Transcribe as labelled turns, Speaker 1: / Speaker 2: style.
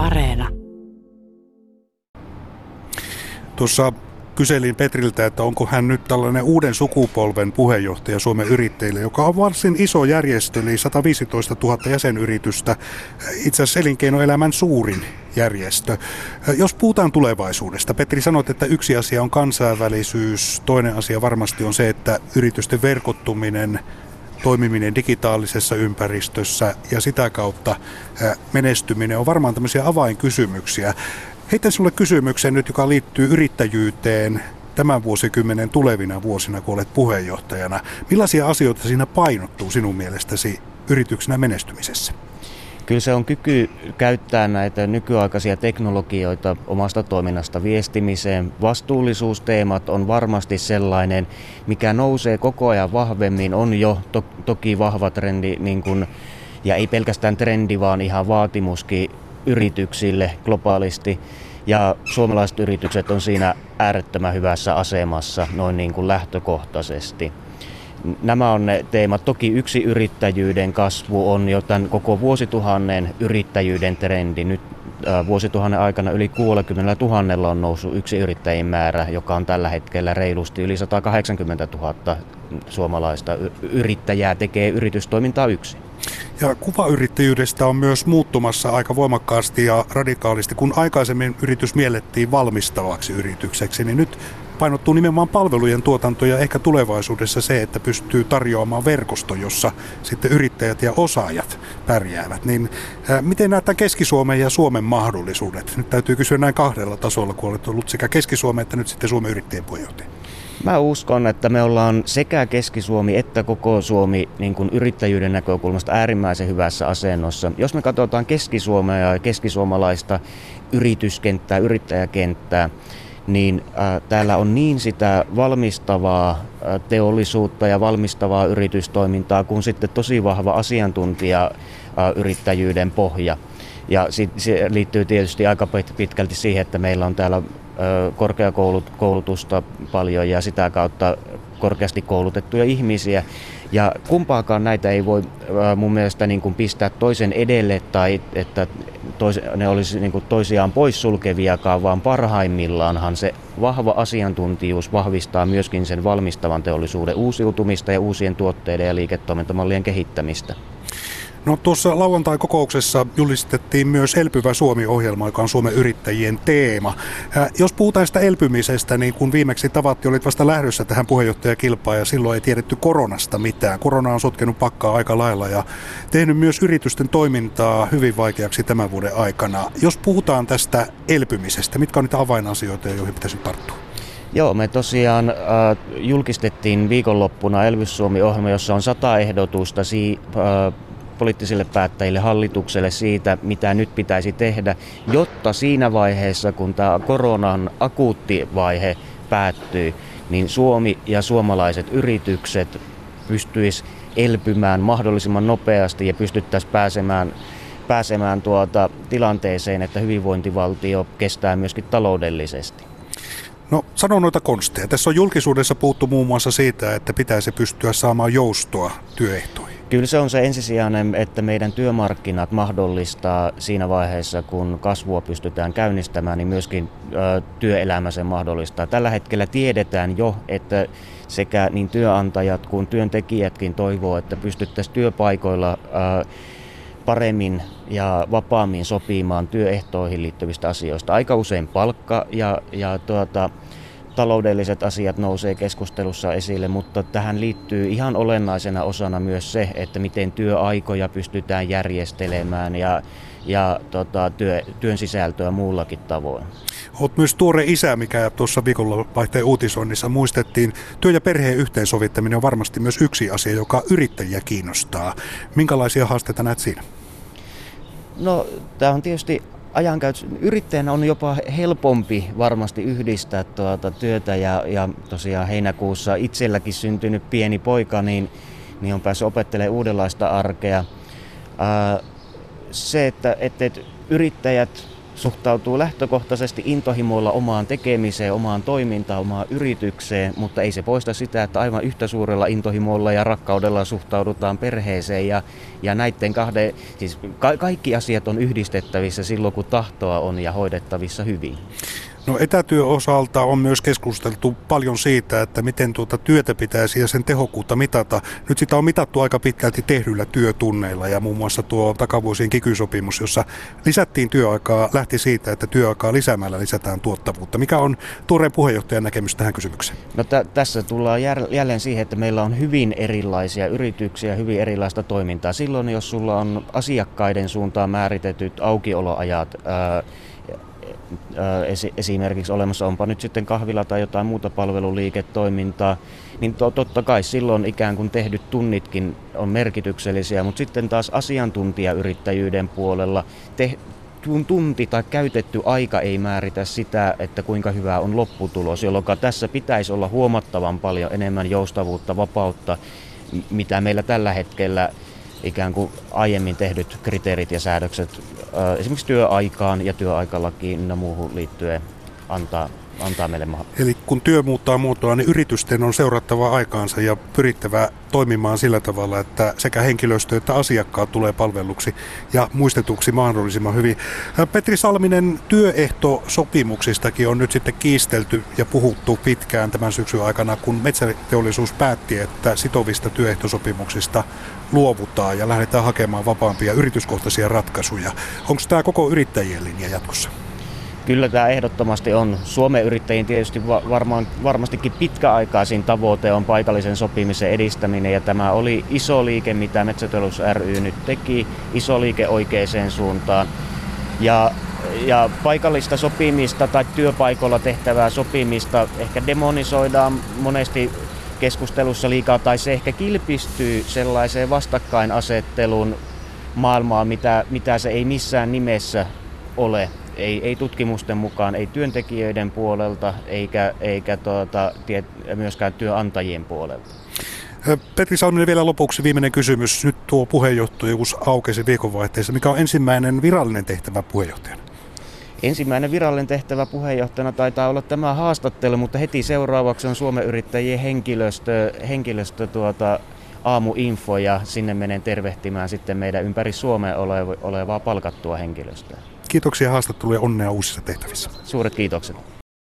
Speaker 1: Areena.
Speaker 2: Tuossa kyselin Petriltä, että onko hän nyt tällainen uuden sukupolven puheenjohtaja Suomen yrittäjille, joka on varsin iso järjestö, eli 115 000 jäsenyritystä, itse asiassa elinkeinoelämän suurin järjestö. Jos puhutaan tulevaisuudesta, Petri sanoit, että yksi asia on kansainvälisyys, toinen asia varmasti on se, että yritysten verkottuminen toimiminen digitaalisessa ympäristössä ja sitä kautta menestyminen on varmaan tämmöisiä avainkysymyksiä. Heitän sinulle kysymyksen nyt, joka liittyy yrittäjyyteen tämän vuosikymmenen tulevina vuosina, kun olet puheenjohtajana. Millaisia asioita siinä painottuu sinun mielestäsi yrityksenä menestymisessä?
Speaker 3: Kyllä se on kyky käyttää näitä nykyaikaisia teknologioita omasta toiminnasta viestimiseen. Vastuullisuusteemat on varmasti sellainen, mikä nousee koko ajan vahvemmin, on jo to- toki vahva trendi, niin kun, ja ei pelkästään trendi, vaan ihan vaatimuskin yrityksille globaalisti. Ja suomalaiset yritykset on siinä äärettömän hyvässä asemassa noin niin kuin lähtökohtaisesti. Nämä on ne teemat. Toki yksi yrittäjyyden kasvu on jo tämän koko vuosituhannen yrittäjyyden trendi. Nyt vuosituhannen aikana yli 60 000 on noussut yksi yrittäjien määrä, joka on tällä hetkellä reilusti yli 180 000 suomalaista yrittäjää tekee yritystoimintaa yksin.
Speaker 2: Ja kuvayrittäjyydestä on myös muuttumassa aika voimakkaasti ja radikaalisti. Kun aikaisemmin yritys miellettiin valmistavaksi yritykseksi, niin nyt painottuu nimenomaan palvelujen tuotanto ja ehkä tulevaisuudessa se, että pystyy tarjoamaan verkosto, jossa sitten yrittäjät ja osaajat pärjäävät. Niin ää, miten näitä Keski-Suomen ja Suomen mahdollisuudet? Nyt täytyy kysyä näin kahdella tasolla, kun olet ollut sekä Keski-Suomen että nyt sitten Suomen yrittäjien puheenjohtaja.
Speaker 3: Mä uskon, että me ollaan sekä Keski-Suomi että koko Suomi niin kuin yrittäjyyden näkökulmasta äärimmäisen hyvässä asennossa. Jos me katsotaan Keski-Suomea ja keskisuomalaista yrityskenttää, yrittäjäkenttää, niin äh, täällä on niin sitä valmistavaa äh, teollisuutta ja valmistavaa yritystoimintaa kuin sitten tosi vahva asiantuntija äh, yrittäjyyden pohja. Ja sit, se liittyy tietysti aika pitkälti siihen, että meillä on täällä korkeakoulutusta paljon ja sitä kautta korkeasti koulutettuja ihmisiä. Ja kumpaakaan näitä ei voi mun mielestä niin kuin pistää toisen edelle tai että tois, ne olisi niin kuin toisiaan poissulkeviakaan, vaan parhaimmillaanhan se vahva asiantuntijuus vahvistaa myöskin sen valmistavan teollisuuden uusiutumista ja uusien tuotteiden ja liiketoimintamallien kehittämistä.
Speaker 2: No tuossa lauantai-kokouksessa julistettiin myös Elpyvä Suomi-ohjelma, joka on Suomen yrittäjien teema. Äh, jos puhutaan sitä elpymisestä, niin kun viimeksi tavattiin, olit vasta lähdössä tähän puheenjohtajakilpaan ja silloin ei tiedetty koronasta mitään. Korona on sotkenut pakkaa aika lailla ja tehnyt myös yritysten toimintaa hyvin vaikeaksi tämän vuoden aikana. Jos puhutaan tästä elpymisestä, mitkä on niitä avainasioita, joihin pitäisi tarttua?
Speaker 3: Joo, me tosiaan äh, julkistettiin viikonloppuna Elvys Suomi-ohjelma, jossa on sata ehdotusta si- äh, poliittisille päättäjille, hallitukselle siitä, mitä nyt pitäisi tehdä, jotta siinä vaiheessa, kun tämä koronan akuutti vaihe päättyy, niin Suomi ja suomalaiset yritykset pystyis elpymään mahdollisimman nopeasti ja pystyttäisiin pääsemään pääsemään tuota tilanteeseen, että hyvinvointivaltio kestää myöskin taloudellisesti.
Speaker 2: No sano noita konsteja. Tässä on julkisuudessa puhuttu muun muassa siitä, että pitäisi pystyä saamaan joustoa työehtoihin.
Speaker 3: Kyllä se on se ensisijainen, että meidän työmarkkinat mahdollistaa siinä vaiheessa, kun kasvua pystytään käynnistämään, niin myöskin työelämä sen mahdollistaa. Tällä hetkellä tiedetään jo, että sekä niin työnantajat kuin työntekijätkin toivoo, että pystyttäisiin työpaikoilla paremmin ja vapaammin sopimaan työehtoihin liittyvistä asioista. Aika usein palkka ja, ja tuota, taloudelliset asiat nousee keskustelussa esille, mutta tähän liittyy ihan olennaisena osana myös se, että miten työaikoja pystytään järjestelemään ja, ja tota, työ, työn sisältöä muullakin tavoin.
Speaker 2: Olet myös tuore isä, mikä tuossa viikonvaihteen uutisoinnissa muistettiin. Työ- ja perheen yhteensovittaminen on varmasti myös yksi asia, joka yrittäjiä kiinnostaa. Minkälaisia haasteita näet siinä?
Speaker 3: No, tämä on tietysti ajankäytössä. Yrittäjänä on jopa helpompi varmasti yhdistää tuota työtä ja, ja tosiaan heinäkuussa itselläkin syntynyt pieni poika, niin, niin on päässyt opettelemaan uudenlaista arkea. Ää, se, että, että, että yrittäjät suhtautuu lähtökohtaisesti intohimoilla omaan tekemiseen, omaan toimintaan, omaan yritykseen, mutta ei se poista sitä, että aivan yhtä suurella intohimoilla ja rakkaudella suhtaudutaan perheeseen ja, ja näiden kahden, siis ka- kaikki asiat on yhdistettävissä silloin, kun tahtoa on ja hoidettavissa hyvin.
Speaker 2: No etätyöosalta on myös keskusteltu paljon siitä, että miten tuota työtä pitäisi ja sen tehokkuutta mitata. Nyt sitä on mitattu aika pitkälti tehdyillä työtunneilla ja muun muassa tuo takavuosien kikysopimus, jossa lisättiin työaikaa, lähti siitä, että työaikaa lisäämällä lisätään tuottavuutta. Mikä on tuoreen puheenjohtajan näkemys tähän kysymykseen?
Speaker 3: No t- tässä tullaan jälleen siihen, että meillä on hyvin erilaisia yrityksiä, hyvin erilaista toimintaa. Silloin, jos sulla on asiakkaiden suuntaan määritetyt aukioloajat, ää, esimerkiksi olemassa, onpa nyt sitten kahvila tai jotain muuta palveluliiketoimintaa, niin to, totta kai silloin ikään kuin tehdyt tunnitkin on merkityksellisiä, mutta sitten taas asiantuntijayrittäjyyden puolella te, tunti tai käytetty aika ei määritä sitä, että kuinka hyvä on lopputulos, jolloin tässä pitäisi olla huomattavan paljon enemmän joustavuutta, vapautta, mitä meillä tällä hetkellä ikään kuin aiemmin tehdyt kriteerit ja säädökset esimerkiksi työaikaan ja työaikalakiin ja muuhun liittyen antaa, antaa meille mahdollisuus.
Speaker 2: Eli kun työ muuttaa muotoa, niin yritysten on seurattava aikaansa ja pyrittävä toimimaan sillä tavalla, että sekä henkilöstö että asiakkaat tulee palveluksi ja muistetuksi mahdollisimman hyvin. Petri Salminen, työehtosopimuksistakin on nyt sitten kiistelty ja puhuttu pitkään tämän syksyn aikana, kun metsäteollisuus päätti, että sitovista työehtosopimuksista luovutaan ja lähdetään hakemaan vapaampia yrityskohtaisia ratkaisuja. Onko tämä koko yrittäjien linja jatkossa?
Speaker 3: Kyllä tämä ehdottomasti on. Suomen yrittäjien tietysti varmaan, varmastikin pitkäaikaisin tavoite on paikallisen sopimisen edistäminen ja tämä oli iso liike, mitä Metsätalous ry nyt teki, iso liike oikeaan suuntaan. Ja, ja paikallista sopimista tai työpaikoilla tehtävää sopimista ehkä demonisoidaan monesti keskustelussa liikaa tai se ehkä kilpistyy sellaiseen vastakkainasettelun maailmaan, mitä, mitä se ei missään nimessä ole. Ei, ei tutkimusten mukaan, ei työntekijöiden puolelta eikä, eikä tuota, tie, myöskään työnantajien puolelta.
Speaker 2: Petri Salminen vielä lopuksi viimeinen kysymys. Nyt tuo puheenjohtajuus aukesi viikonvaihteessa. Mikä on ensimmäinen virallinen tehtävä puheenjohtajana?
Speaker 3: Ensimmäinen virallinen tehtävä puheenjohtajana taitaa olla tämä haastattelu, mutta heti seuraavaksi on Suomen yrittäjien henkilöstö, henkilöstö tuota, aamuinfo ja sinne menen tervehtimään sitten meidän ympäri Suomea olevaa palkattua henkilöstöä.
Speaker 2: Kiitoksia haastatteluja onnea uusissa tehtävissä.
Speaker 3: Suuret kiitokset.